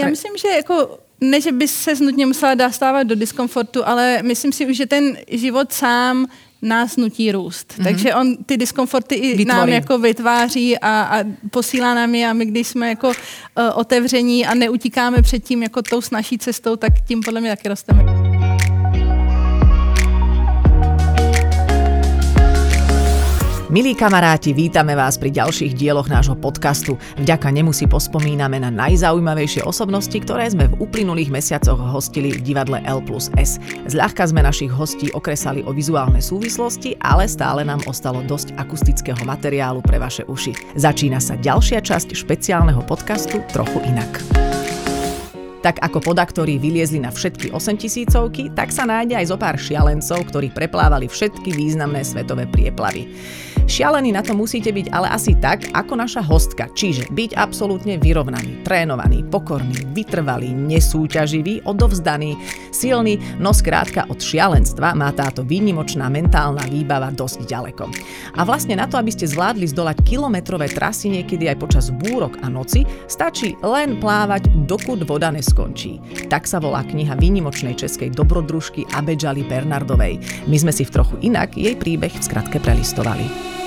Já myslím, že jako ne, že by se nutně musela dostávat do diskomfortu, ale myslím si už, že ten život sám nás nutí růst. Mm-hmm. Takže on ty diskomforty i Vytvorí. nám jako vytváří a, a posílá nám je a my, když jsme jako uh, otevření a neutíkáme před tím jako tou snažší cestou, tak tím podle mě taky rosteme. Milí kamaráti, vítame vás pri ďalších dieloch nášho podcastu. Vďaka nemu si pospomíname na najzaujímavejšie osobnosti, ktoré sme v uplynulých mesiacoch hostili v divadle L plus S. Zľahka sme našich hostí okresali o vizuálne súvislosti, ale stále nám ostalo dosť akustického materiálu pre vaše uši. Začína sa ďalšia časť špeciálneho podcastu Trochu inak. Tak ako podaktori vyliezli na všetky 8 tisícovky, tak sa nájde aj zo pár šialencov, ktorí preplávali všetky významné svetové prieplavy. Šialený na to musíte byť ale asi tak, ako naša hostka, čiže byť absolútne vyrovnaný, trénovaný, pokorný, vytrvalý, nesúťaživý, odovzdaný, silný, no skrátka od šialenstva má táto výnimočná mentálna výbava dosť ďaleko. A vlastne na to, aby ste zvládli zdolať kilometrové trasy niekedy aj počas búrok a noci, stačí len plávať, dokud voda neskončí. Tak sa volá kniha výnimočnej českej dobrodružky Abedžali Bernardovej. My sme si v trochu inak jej príbeh v skratke prelistovali.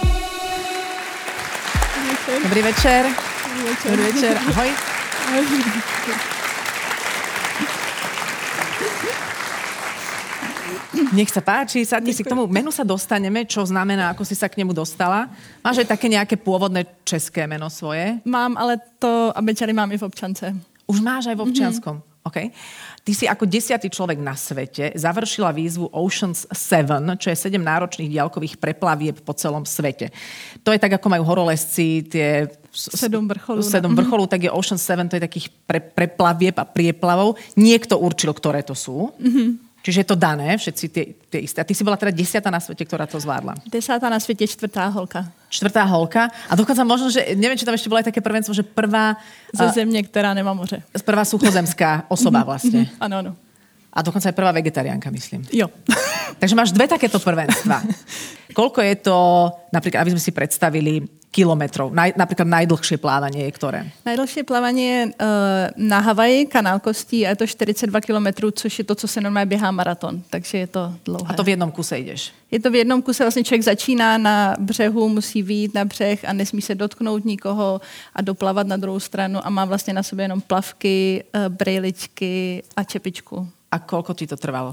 Dobrý večer. Dobrý večer. Dobrý večer. Ahoj. Nech sa páči, sadni si k tomu. Menu sa dostaneme, čo znamená, ako si sa k nemu dostala. Máš aj také nejaké pôvodné české meno svoje? Mám, ale to abečary mám i v občance. Už máš aj v občianskom? Mm-hmm. Okay. Ty si ako desiatý človek na svete završila výzvu Oceans 7, čo je 7 náročných diaľkových preplavieb po celom svete. To je tak, ako majú horolesci tie sedm vrcholů. Sedm no. vrcholů, tak je Ocean 7, to je takých pre, preplavieb a prieplavov. Niekto určil, ktoré to sú. Mm-hmm. Čiže je to dané, všetci tie, tie isté. A ty si bola teda desiatá na svete, ktorá to zvládla. Desátá na svete, čtvrtá holka. Čtvrtá holka. A dokonca možno, že, neviem, či tam ešte bola aj také prvenstvo, že prvá... Ze země, ktorá nemá moře. Prvá suchozemská osoba vlastne. Áno, áno. A dokonca aj prvá vegetariánka, myslím. Jo. Takže máš dve takéto prvenstva. Koľko je to, napríklad, aby sme si predstavili, kilometrov? Naj, napríklad najdlhšie plávanie je ktoré? Najdlhšie plávanie je uh, na Havaji, kanál Kostí, a je to 42 kilometrů, což je to, co se normálně běhá maraton, takže je to dlouhé. A to v jednom kuse jdeš? Je to v jednom kuse, vlastně člověk začíná na břehu, musí výjít na břeh a nesmí se dotknout nikoho a doplavat na druhou stranu a má vlastně na sobě jenom plavky, uh, brejličky a čepičku. A kolko ti to trvalo?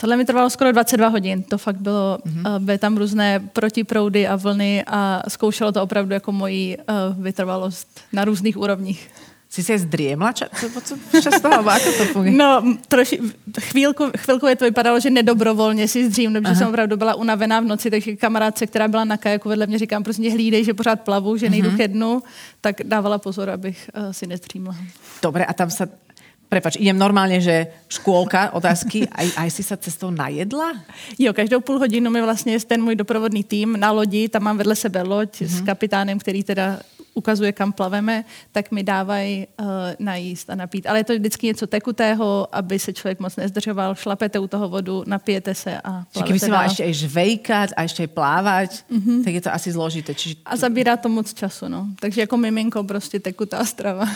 Tohle mi trvalo skoro 22 hodin. To fakt bylo, mm-hmm. byly tam různé protiproudy a vlny a zkoušelo to opravdu jako moji uh, vytrvalost na různých úrovních. Jsi se zdriemla? Co, co, co z toho? Ako to funguje? No, troši, chvílku, chvilku je to vypadalo, že nedobrovolně si zdřím, protože jsem opravdu byla unavená v noci, takže kamarádce, která byla na kajaku vedle mě, říkám, prostě hlídej, že pořád plavu, že nejdu uh-huh. ke dnu, tak dávala pozor, abych uh, si nezdřímla. Dobre, a tam se Prepač, idem normálne, že škôlka, otázky, aj, aj si sa cestou najedla? Jo, každou půl hodinu mi vlastně je ten můj doprovodný tým na lodi, tam mám vedle sebe loď mm-hmm. s mhm. kapitánem, který teda ukazuje, kam plaveme, tak mi dávají uh, najíst a napít. Ale je to vždycky něco tekutého, aby se člověk moc nezdržoval. Šlapete u toho vodu, napijete se a plavete Kdyby si mala ještě aj žvejkat a ještě aj plávať, mm-hmm. tak je to asi zložité. Čiže... A zabírá to moc času, no. Takže jako miminko prostě tekutá strava.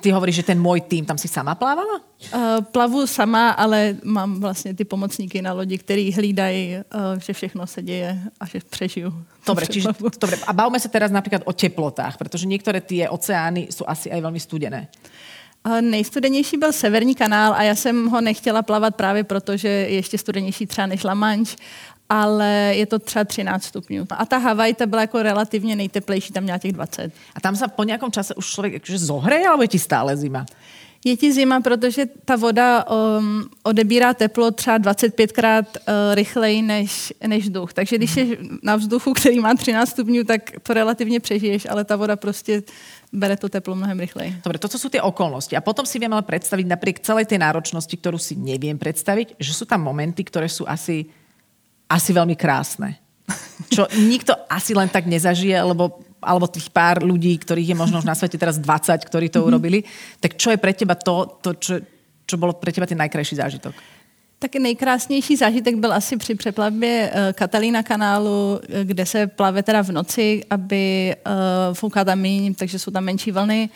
Ty hovoríš, že ten môj tým, tam si sama plávala? Uh, plavu sama, ale mám vlastně ty pomocníky na lodi, který hlídají, uh, že všechno se děje a že přežiju. Dobre, čiže, dobre, a bavme sa teraz napríklad o teplotách, pretože niektoré tie oceány sú asi aj veľmi studené. Uh, nejstudenější byl Severní kanál a já jsem ho nechtěla plavat právě proto, že je ještě studenější třeba než La Manche ale je to třeba 13 stupňů. A ta Havaj, ta byla jako relativně nejteplejší, tam měla těch 20. A tam se po nějakom čase už člověk jakože zohreje, alebo je ti stále zima? Je ti zima, protože ta voda um, odebírá teplo třeba 25krát uh, rychleji než, než vzduch. Takže když je na vzduchu, který má 13 stupňů, tak to relativně přežiješ, ale ta voda prostě bere to teplo mnohem rychleji. Dobre, toto sú tie okolnosti. A potom si viem ale predstaviť napriek celej tej náročnosti, ktorú si neviem predstaviť, že sú tam momenty, ktoré sú asi asi veľmi krásne. Čo nikto asi len tak nezažije, lebo, alebo tých pár ľudí, ktorých je možno na svete teraz 20, ktorí to mhm. urobili. Tak čo je pre teba to, to čo, čo bolo pre teba ten najkrajší zážitok? Tak nejkrásnější zážitek byl asi při přeplavbě uh, Katalína kanálu, eh, kde se plave teda v noci, aby uh, fouká tam míň, takže jsou tam menší vlny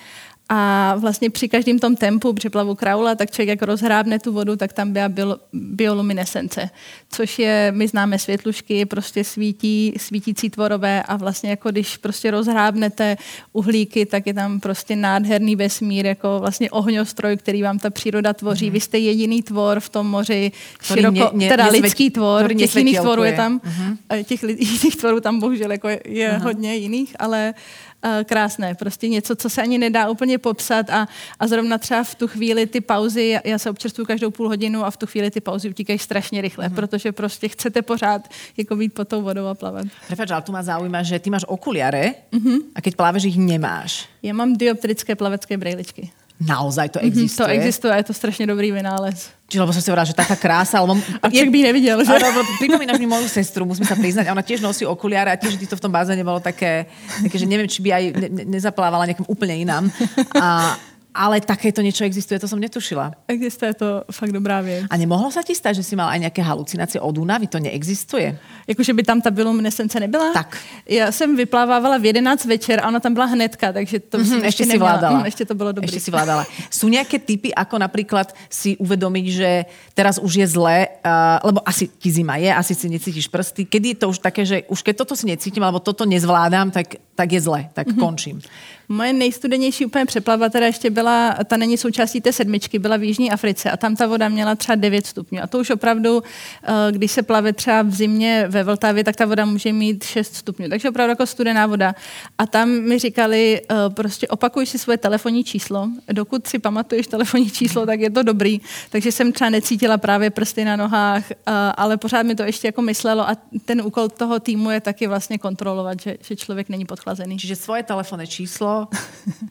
A vlastně při každém tom tempu, při plavu kraula, tak člověk jak rozhrábne tu vodu, tak tam byla bio, bioluminescence, což je, my známe světlušky, prostě svítí, svítící tvorové a vlastně jako když prostě rozhrábnete uhlíky, tak je tam prostě nádherný vesmír, jako vlastně ohňostroj, který vám ta příroda tvoří. Mm. Vy jste jediný tvor v tom moři, který široko, ne, ne, teda nesvět, lidský tvor, těch jiných tvorů je tam, mm. těch jiných tvorů tam bohužel jako je, je uh-huh. hodně jiných, ale uh, krásné. Prostě něco, co se ani nedá úplně popsat a, a zrovna třeba v tu chvíli ty pauzy, já se občerstvuju každou půl hodinu a v tu chvíli ty pauzy utíkají strašně rychle, uh-huh. protože prostě chcete pořád jako být pod tou vodou a plavat. Prepač, ale tu má zaujíma, že ty máš okuliare uh-huh. a keď plaveš ich nemáš. Já mám dioptrické plavecké brejličky. Naozaj to existuje? Mm-hmm, to existuje, je to strašně dobrý vynález. Čiže, lebo som si hovorila, že taká krása, alebo... A je, by nevidel, že? Ale, pripomínaš mi moju sestru, musím sa priznať, ona tiež nosí okuliare a tiež to v tom bazéne bolo také, také že neviem, či by aj ne, ne, nezaplávala nejakým úplne inám. A, ale takéto niečo existuje, to som netušila. Existuje to fakt dobrá věc. A nemohlo sa ti stať, že si mal aj nejaké halucinácie od únavy? To neexistuje? Jakože by tam ta bioluminescence nebyla? Tak. Já jsem vyplávávala v 11 večer a ona tam byla hnedka, takže to mm-hmm, ještě si vládala. Mm, ještě to bylo dobré. Ešte si vládala. Sú nejaké typy, ako napríklad si uvedomiť, že teraz už je zle, uh, lebo asi ti zima je, asi si necítiš prsty. Kedy je to už také, že už keď toto si necítim, alebo toto nezvládám, tak, tak je zle, tak mm-hmm. končím. Moje nejstudenější úplně přeplava teda ještě byla, ta není součástí té sedmičky, byla v Jižní Africe a tam ta voda měla třeba 9 stupňů. A to už opravdu, eh, když se plave třeba v zimě ve Vltavě, tak ta voda může mít 6 stupňů. Takže opravdu jako studená voda. A tam mi říkali, eh, prostě opakuj si svoje telefonní číslo. Dokud si pamatuješ telefonní číslo, tak je to dobrý. Takže jsem třeba necítila právě prsty na nohách, eh, ale pořád mi to ještě jako myslelo a ten úkol toho týmu je taky vlastně kontrolovat, že, že člověk není podchlazený. Čiže svoje telefonné číslo,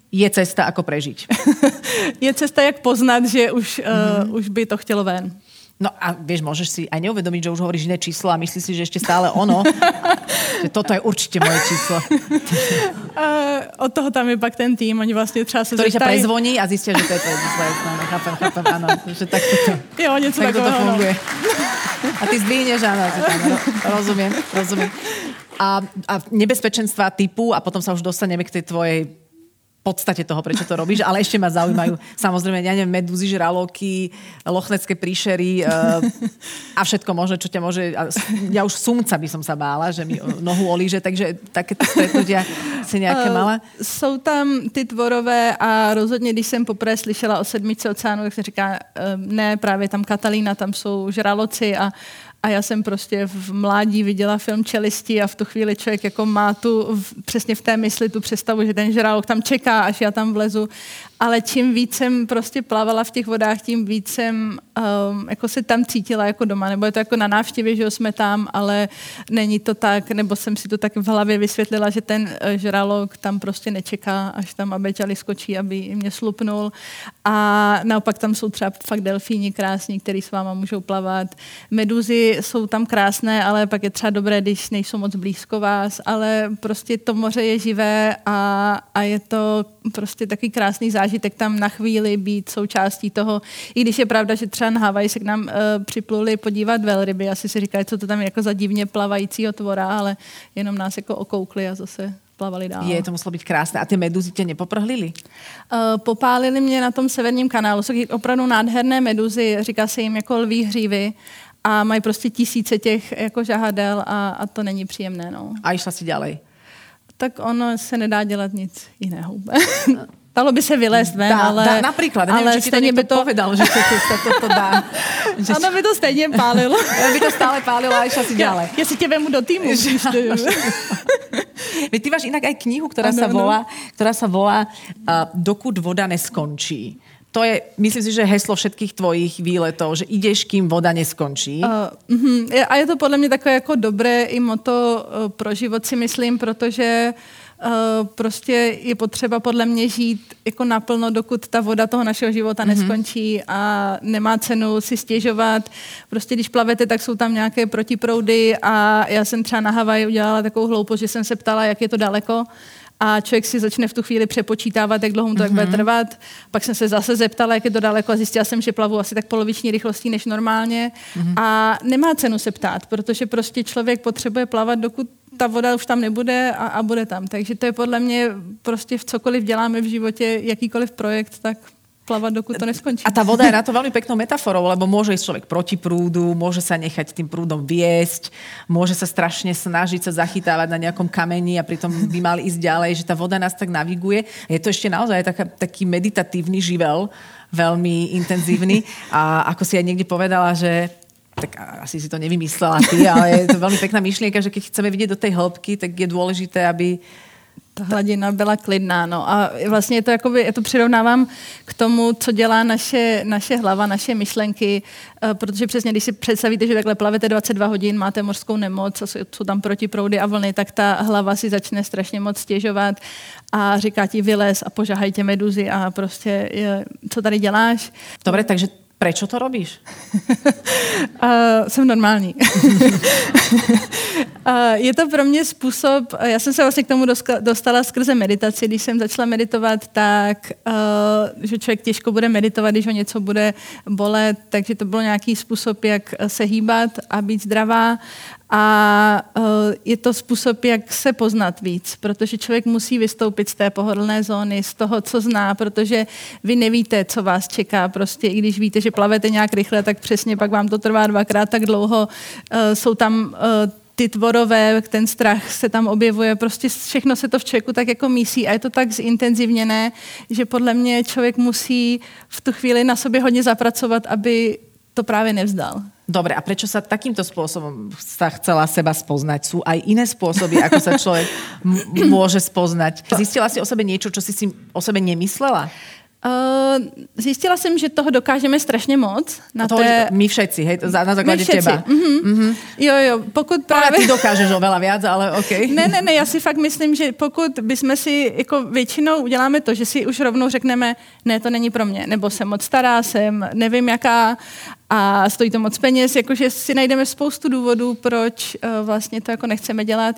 je cesta, ako prežiť. je cesta, jak poznat, že už, mm-hmm. uh, už by to chtělo ven. No a vieš, môžeš si aj neuvedomiť, že už hovoríš iné číslo a myslíš si, že ešte stále ono. že toto je určite moje číslo. uh, od toho tam je pak ten tým, oni vlastne třeba se Ktorý ťa prezvoní a zistia, že to je tvoje číslo. No, chápem, chápem, áno. Že tak to, jo, něco tak to no. funguje. A ty zdvihneš, áno. Rozumiem, rozumiem. A, a nebezpečenstva typu, a potom sa už dostaneme k tej tvojej podstate toho, prečo to robíš, ale ešte ma zaujímajú samozrejme, ja neviem, medúzy, žraloky, lochnecké príšery uh, a všetko možné, čo ťa môže... Ja už sumca by som sa bála, že mi nohu olíže, takže takéto stretnutia si nejaké mala? Uh, jsou tam ty tvorové a rozhodně, když jsem poprvé slyšela o sedmice oceánu, tak se říká, uh, ne, právě tam Katalína, tam jsou žraloci a a já jsem prostě v mládí viděla film Čelisti a v tu chvíli člověk jako má tu v, přesně v té mysli tu představu, že ten žralok tam čeká, až já tam vlezu ale čím víc jsem prostě plavala v těch vodách, tím víc jsem um, jako se tam cítila jako doma, nebo je to jako na návštěvě, že jsme tam, ale není to tak, nebo jsem si to tak v hlavě vysvětlila, že ten uh, žralok tam prostě nečeká, až tam abeťali skočí, aby mě slupnul. A naopak tam jsou třeba fakt delfíni krásní, který s váma můžou plavat. Meduzy jsou tam krásné, ale pak je třeba dobré, když nejsou moc blízko vás, ale prostě to moře je živé a, a je to prostě takový krásný zážitek zážitek tam na chvíli být součástí toho. I když je pravda, že třeba na Havaj se k nám uh, připluli podívat velryby, asi si říkají, co to tam je jako za divně plavajícího tvora, ale jenom nás jako okoukli a zase plavali dál. Je, to muselo být krásné. A ty meduzy tě nepoprhlili? Uh, popálili mě na tom severním kanálu. Jsou opravdu nádherné meduzy, říká se jim jako lví hřívy a mají prostě tisíce těch jako žahadel a, a to není příjemné. No. A išla si ďalej? Tak ono se nedá dělat nic jiného. Dalo by se vylézt ven, dá, ale... Dá, například, ale nevím, či stejně by to povedal, že to, to, to dá. Že... Ano, by to stejně pálilo. by to stále pálilo a išla si ďalej. Ja, ja si tě vemu do týmu. Veď ty máš inak aj knihu, ktorá ano, sa volá, ktorá sa volá uh, Dokud voda neskončí to je, myslím si, že heslo všetkých tvojich výletov, že ideš, kým voda neskončí. Uh, uh, a je to podle mě takové jako dobré i moto uh, pro život si myslím, protože Uh, prostě je potřeba podle mě žít jako naplno, dokud ta voda toho našeho života mm-hmm. neskončí a nemá cenu si stěžovat. Prostě když plavete, tak jsou tam nějaké protiproudy a já jsem třeba na Havaji udělala takovou hloupost, že jsem se ptala, jak je to daleko a člověk si začne v tu chvíli přepočítávat, jak dlouho mu to mm-hmm. bude mhm. trvat. Pak jsem se zase zeptala, jak je to daleko a zjistila jsem, že plavu asi tak poloviční rychlostí než normálně. Mm-hmm. A nemá cenu se ptát, protože prostě člověk potřebuje plavat, dokud ta voda už tam nebude a, a bude tam. Takže to je podle mě prostě v cokoliv děláme v životě, jakýkoliv projekt, tak plávať, dokud to neskončí. A tá voda je na to veľmi peknou metaforou, lebo môže ísť človek proti prúdu, môže sa nechať tým prúdom viesť, môže sa strašne snažiť sa zachytávať na nejakom kameni a pritom by mali ísť ďalej, že tá voda nás tak naviguje. Je to ešte naozaj taká, taký meditatívny živel, veľmi intenzívny. A ako si aj niekde povedala, že tak asi si to nevymyslela ty, ale je to veľmi pekná myšlienka, že keď chceme vidieť do tej hĺbky, tak je dôležité, aby ta hladina byla klidná. No. A vlastně je to, jakoby, já to přirovnávám k tomu, co dělá naše, naše hlava, naše myšlenky, uh, protože přesně, když si představíte, že takhle plavete 22 hodin, máte mořskou nemoc, jsou tam protiproudy a vlny, tak ta hlava si začne strašně moc stěžovat a říká ti vylez a požahaj tě meduzy a prostě je, co tady děláš. Dobre, takže Prečo to robíš? uh, jsem normální. uh, je to pro mě způsob, já jsem se vlastně k tomu dostala skrze meditaci. Když jsem začala meditovat, tak uh, že člověk těžko bude meditovat, když ho něco bude bolet, takže to byl nějaký způsob, jak se hýbat a být zdravá a uh, je to způsob, jak se poznat víc, protože člověk musí vystoupit z té pohodlné zóny, z toho, co zná, protože vy nevíte, co vás čeká. Prostě i když víte, že plavete nějak rychle, tak přesně pak vám to trvá dvakrát tak dlouho. Uh, jsou tam uh, ty tvorové, ten strach se tam objevuje, prostě všechno se to v člověku tak jako mísí a je to tak zintenzivněné, že podle mě člověk musí v tu chvíli na sobě hodně zapracovat, aby to právě nevzdal. Dobre, a prečo sa takýmto spôsobom sa chcela seba spoznať? Sú aj iné spôsoby, ako sa človek môže spoznať? Zistila si o sebe niečo, čo si si o sebe nemyslela? Uh, zjistila jsem, že toho dokážeme strašně moc. Na toho, té... My všetci, hej, na základě těba. Mm-hmm. Mm-hmm. Jo, jo, pokud právě... ty dokážeš oveľa viac, ale OK. Ne, ne, ne, já si fakt myslím, že pokud bychom si, jako většinou uděláme to, že si už rovnou řekneme, ne, to není pro mě, nebo jsem moc stará, jsem nevím jaká a stojí to moc peněz, jakože si najdeme spoustu důvodů, proč uh, vlastně to jako nechceme dělat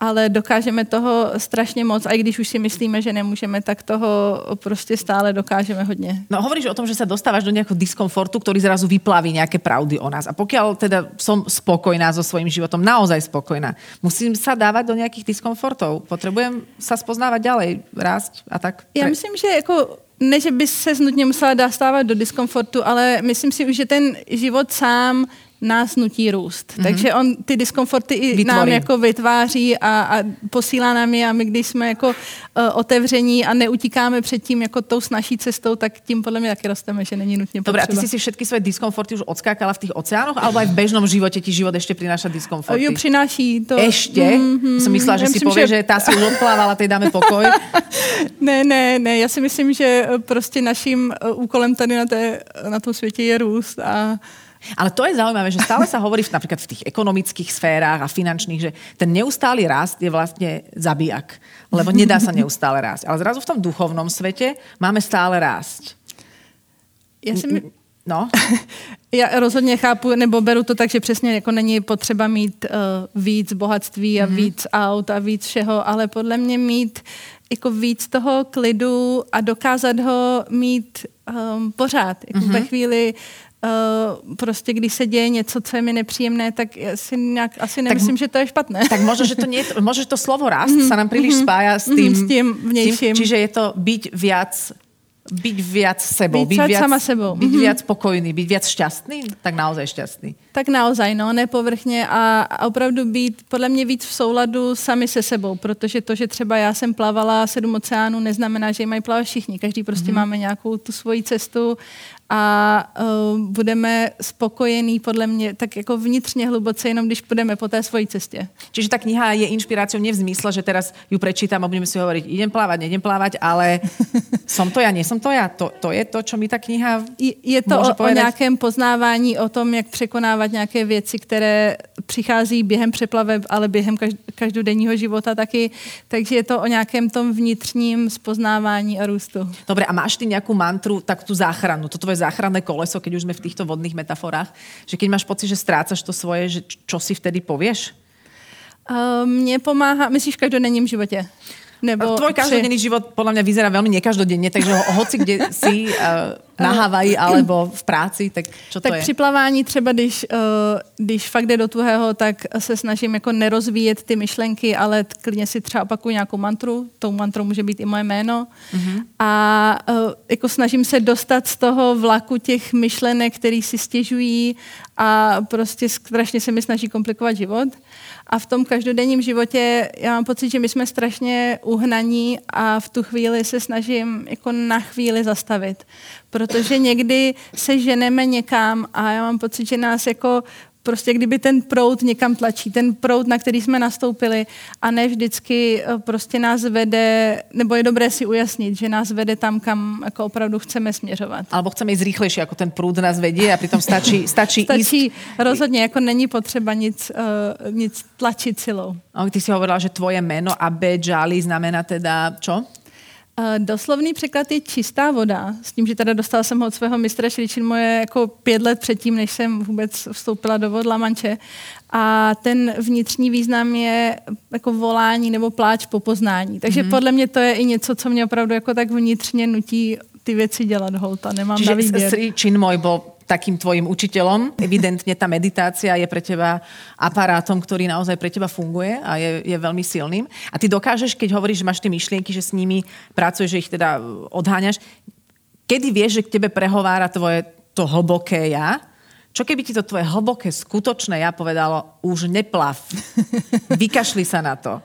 ale dokážeme toho strašně moc, a i když už si myslíme, že nemůžeme, tak toho prostě stále dokážeme hodně. No hovoríš o tom, že sa dostávaš do nejakého diskomfortu, ktorý zrazu vyplaví nejaké pravdy o nás. A pokiaľ teda som spokojná so svojím životom, naozaj spokojná, musím sa dávať do nejakých diskomfortov. Potrebujem sa spoznávať ďalej, rásť a tak. Já myslím, že jako ne, že by se nutně musela dostávat do diskomfortu, ale myslím si už, že ten život sám nás nutí růst. Mm-hmm. Takže on ty diskomforty i Vytvorí. nám jako vytváří a, a posílá nám je a my, když jsme jako uh, otevření a neutíkáme před tím jako tou snažší cestou, tak tím podle mě taky rosteme, že není nutně Dobre, potřeba. a ty si si všetky svoje diskomforty už odskákala v těch oceánoch, alebo aj v bežnom životě ti život ještě přináša diskomforty? Jo, přináší to. Ještě? Mm-hmm. Jsem myslela, že já si myslím, pově, že... že ta si už odplávala, teď dáme pokoj. ne, ne, ne, já si myslím, že prostě naším eh, úkolem tady na, té, na tom světě je růst a ale to je zaujímavé, že stále sa hovorí v, napríklad v tých ekonomických sférach a finančných, že ten neustály rast je vlastne zabijak, lebo nedá sa neustále rásť. Ale zrazu v tom duchovnom svete máme stále rásť. Já si my... No. Já rozhodně chápu, nebo beru to tak, že přesně jako není potřeba mít uh, víc bohatství a mm-hmm. víc aut a víc všeho, ale podle mě mít jako víc toho klidu a dokázat ho mít um, pořád. Jako mm-hmm. ve chvíli Uh, prostě když se děje něco, co je mi nepříjemné, tak si nějak, asi nemyslím, tak, že to je špatné. Tak možno, že to, nie, možno, že to slovo rast mm-hmm. sa nám príliš mm-hmm. spája s tým, mm-hmm, s tým vnějším. Čiže je to byť viac byť viac sebou, byť, byť viac, sama sebou. byť mm-hmm. viac spokojný, byť viac šťastný, tak naozaj šťastný. Tak naozaj, no, nepovrchně a, a opravdu být podle mě víc v souladu sami se sebou, protože to, že třeba já jsem plavala sedm oceánů, neznamená, že mají plavat všichni. Každý prostě mm-hmm. máme nějakou tu svoji cestu a uh, budeme spokojení podle mě tak jako vnitřně hluboce, jenom když půjdeme po té svojí cestě. Čiže ta kniha je inšpiráciou ne v zmysle, že teraz ju prečítam a budeme si hovoriť, idem plávať, nejdem plávať, ale som to ja, nie som to ja. To, to je to, čo mi ta kniha Je, je to o, o nějakém poznávání, o tom, jak překonávat nějaké věci, které přichází během přeplaveb, ale během každodenního života taky. Takže je to o nějakém tom vnitřním spoznávání a růstu. Dobre, a máš ty nějakou mantru, tak tu záchranu, to tvoje záchranné koleso, keď už sme v týchto vodných metaforách, že keď máš pocit, že strácaš to svoje, že čo si vtedy povieš? Uh, mně pomáhá, myslíš v každodenním životě? Nebo Tvoj každodenný při... život podľa mňa vyzerá veľmi nekaždodenne, takže ho, hoci kde si, uh, na Havaji alebo v práci, tak čo to tak je? při plavání třeba, když, uh, když fakt jde do tuhého, tak se snažím jako nerozvíjet ty myšlenky, ale klidně si třeba opakuju nějakou mantru, tou mantrou může být i moje jméno mm-hmm. a uh, jako snažím se dostat z toho vlaku těch myšlenek, který si stěžují a prostě strašně se mi snaží komplikovat život. A v tom každodenním životě já mám pocit, že my jsme strašně uhnaní a v tu chvíli se snažím jako na chvíli zastavit. Protože někdy se ženeme někam a já mám pocit, že nás jako prostě kdyby ten proud někam tlačí, ten proud, na který jsme nastoupili a ne vždycky eh, prostě nás vede, nebo je dobré si ujasnit, že nás vede tam, kam jako opravdu chceme směřovat. Alebo chceme jít rychlejší, jako ten proud nás vedí a přitom stačí, stačí, stačí ísť. rozhodně, jako není potřeba nic, uh, nic tlačit silou. A ty si hovorila, že tvoje jméno Abe Jali znamená teda čo? Doslovný překlad je čistá voda, s tím, že teda dostala jsem ho od svého mistra Šričin moje jako pět let předtím, než jsem vůbec vstoupila do Vodla Manče. A ten vnitřní význam je jako volání nebo pláč po poznání. Takže mm-hmm. podle mě to je i něco, co mě opravdu jako tak vnitřně nutí ty věci dělat holta, nemám Čiže na výběr. Sri Chinmoy bol takým tvojim učiteľom. Evidentne tá meditácia je pre teba aparátom, ktorý naozaj pre teba funguje a je, je veľmi silným. A ty dokážeš, keď hovoríš, že máš tie myšlienky, že s nimi pracuješ, že ich teda odháňaš, kedy vieš, že k tebe prehovára tvoje to hlboké ja, čo keby ti to tvoje hlboké, skutočné ja povedalo, už neplav, vykašli sa na to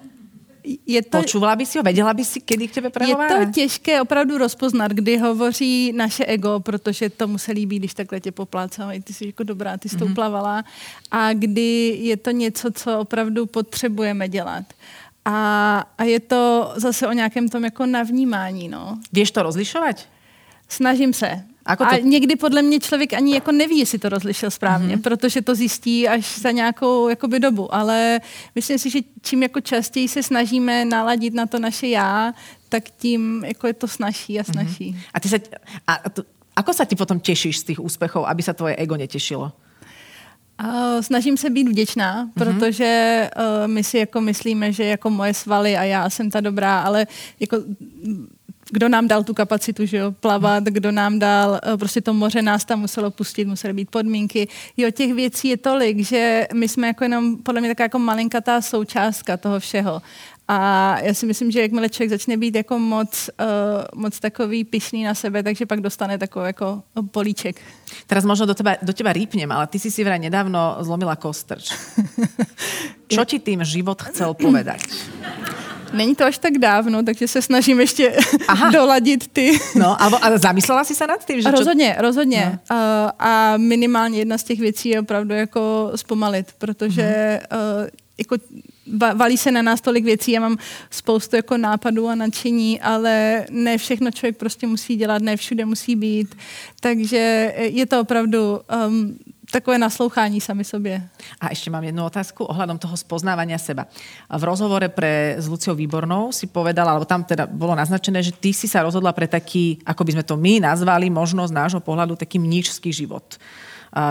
je to, Počuvala by si ho? Věděla by si, kdy k tebe? Je to těžké opravdu rozpoznat, kdy hovoří naše ego, protože tomu se líbí, když takhle tě poplácávají, ty jsi jako dobrá, ty jsi mm-hmm. plavala. A kdy je to něco, co opravdu potřebujeme dělat. A, a je to zase o nějakém tom jako navnímání. No. Víš to rozlišovat? Snažím se. Ako to... A někdy podle mě člověk ani jako neví, jestli to rozlišil správně, mm-hmm. protože to zjistí až za nějakou jakoby, dobu. Ale myslím si, že čím jako častěji se snažíme naladit na to naše já, tak tím jako je to snažší a mhm. snažší. Mm-hmm. A ty se, a to, ako sa ty potom těšíš z těch úspěchů, aby se tvoje ego netěšilo? Uh, snažím se být vděčná, mm-hmm. protože uh, my si jako myslíme, že jako moje svaly a já jsem ta dobrá, ale jako kdo nám dal tu kapacitu, že jo, plavat, kdo nám dal, eh, prostě to moře nás tam muselo pustit, musely být podmínky. Jo, těch věcí je tolik, že my jsme jako jenom, podle mě, taková jako malinkatá součástka toho všeho. A já si myslím, že jakmile člověk začne být jako moc, uh, moc takový pišný na sebe, takže pak dostane takový jako políček. Teraz možno do teba, do teba rýpnem, ale ty si si vraj nedávno zlomila kostrč. Čo ti tým život chcel povedať? Není to až tak dávno, takže se snažím ještě Aha. doladit ty. No, ale, ale zamyslela jsi se nad tím? Že rozhodně, čo... rozhodně. No. Uh, a minimálně jedna z těch věcí je opravdu jako zpomalit, protože uh, jako valí se na nás tolik věcí, já mám spoustu jako nápadů a nadšení, ale ne všechno člověk prostě musí dělat, ne všude musí být, takže je to opravdu um, takové naslouchání sami sobě. A ještě mám jednu otázku ohľadom toho spoznávania seba. V rozhovore pre s Luciou Výbornou si povedala, alebo tam teda bolo naznačené, že ty si sa rozhodla pre taký, ako by sme to my nazvali, možno z nášho pohľadu, taký mníčský život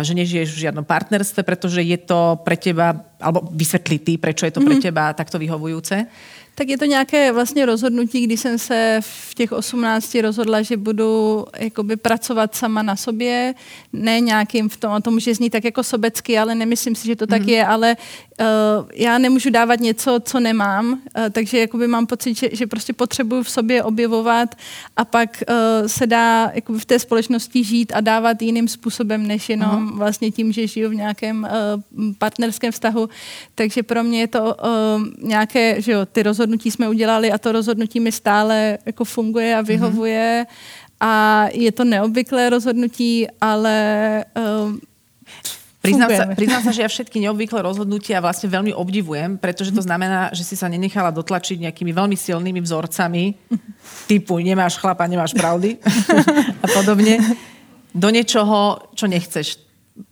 že nežiješ v žiadnom partnerstve, pretože je to pre teba, alebo vysvetlí ty, prečo je to pre mhm. teba takto vyhovujúce. Tak je to nějaké vlastně rozhodnutí, kdy jsem se v těch 18 rozhodla, že budu jakoby pracovat sama na sobě, ne nějakým v tom, a to může znít tak jako sobecky, ale nemyslím si, že to tak mhm. je, ale uh, já nemůžu dávat něco, co nemám, uh, takže jakoby mám pocit, že, že prostě potřebuju v sobě objevovat a pak uh, se dá jakoby v té společnosti žít a dávat jiným způsobem, než jenom uh-huh. vlastně tím, že žiju v nějakém uh, partnerském vztahu. Takže pro mě je to uh, nějaké, že jo, ty rozhodnutí jsme udělali a to rozhodnutí mi stále jako funguje a vyhovuje uh-huh. a je to neobvyklé rozhodnutí, ale uh, Priznám sa, priznám sa, že ja všetky neobvyklé rozhodnutia vlastne veľmi obdivujem, pretože to znamená, že si sa nenechala dotlačiť nejakými veľmi silnými vzorcami, typu nemáš chlapa, nemáš pravdy a podobne, do niečoho, čo nechceš.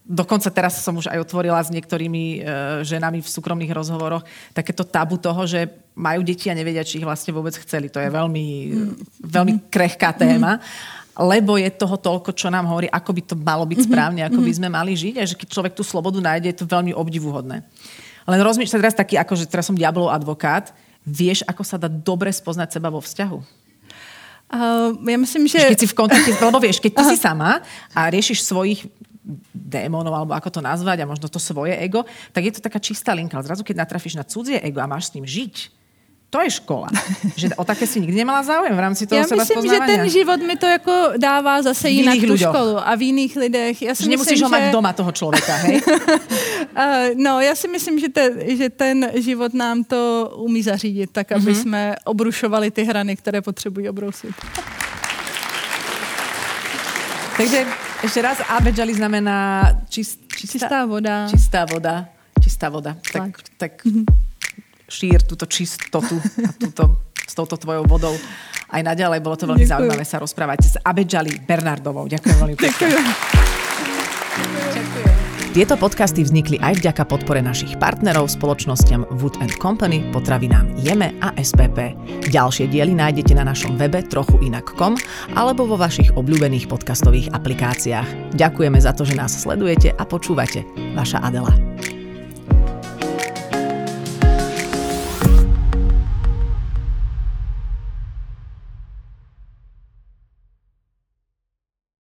Dokonca teraz som už aj otvorila s niektorými e, ženami v súkromných rozhovoroch takéto tabu toho, že majú deti a nevedia, či ich vlastne vôbec chceli. To je veľmi, veľmi krehká téma lebo je toho toľko, čo nám hovorí, ako by to malo byť mhm. správne, ako by mhm. sme mali žiť a že keď človek tú slobodu nájde, je to veľmi obdivuhodné. Len rozmýšľam teraz taký, ako že teraz som diablov advokát, vieš, ako sa dá dobre spoznať seba vo vzťahu? Uh, ja myslím, že... Keď si v kontakte, lebo vieš, keď ty si sama a riešiš svojich démonov, alebo ako to nazvať, a možno to svoje ego, tak je to taká čistá linka. Ale zrazu, keď natrafíš na cudzie ego a máš s ním žiť, to je škola. Že o také si nikdy nemala záujem v rámci toho Já myslím, že ten život mi to jako dává zase jinak tu ľuďoch. školu a v jiných lidech. Já si že myslím, nemusíš ho že... mať doma toho člověka, hej? no, já si myslím, že, te, že ten život nám to umí zařídit tak, aby mm-hmm. jsme obrušovali ty hrany, které potřebují obrousit. Takže ešte raz Abedžali znamená čist, čistá, čistá voda. Čistá voda. Čistá voda. Tak, tak mm-hmm šír túto čistotu a túto, s touto tvojou vodou aj naďalej. Bolo to veľmi Ďakujem. zaujímavé sa rozprávať s Abedžali Bernardovou. Ďakujem veľmi pekne. Tieto podcasty vznikli aj vďaka podpore našich partnerov spoločnosťam Wood Company, potravinám Jeme a SPP. Ďalšie diely nájdete na našom webe trochuinak.com alebo vo vašich obľúbených podcastových aplikáciách. Ďakujeme za to, že nás sledujete a počúvate. Vaša Adela.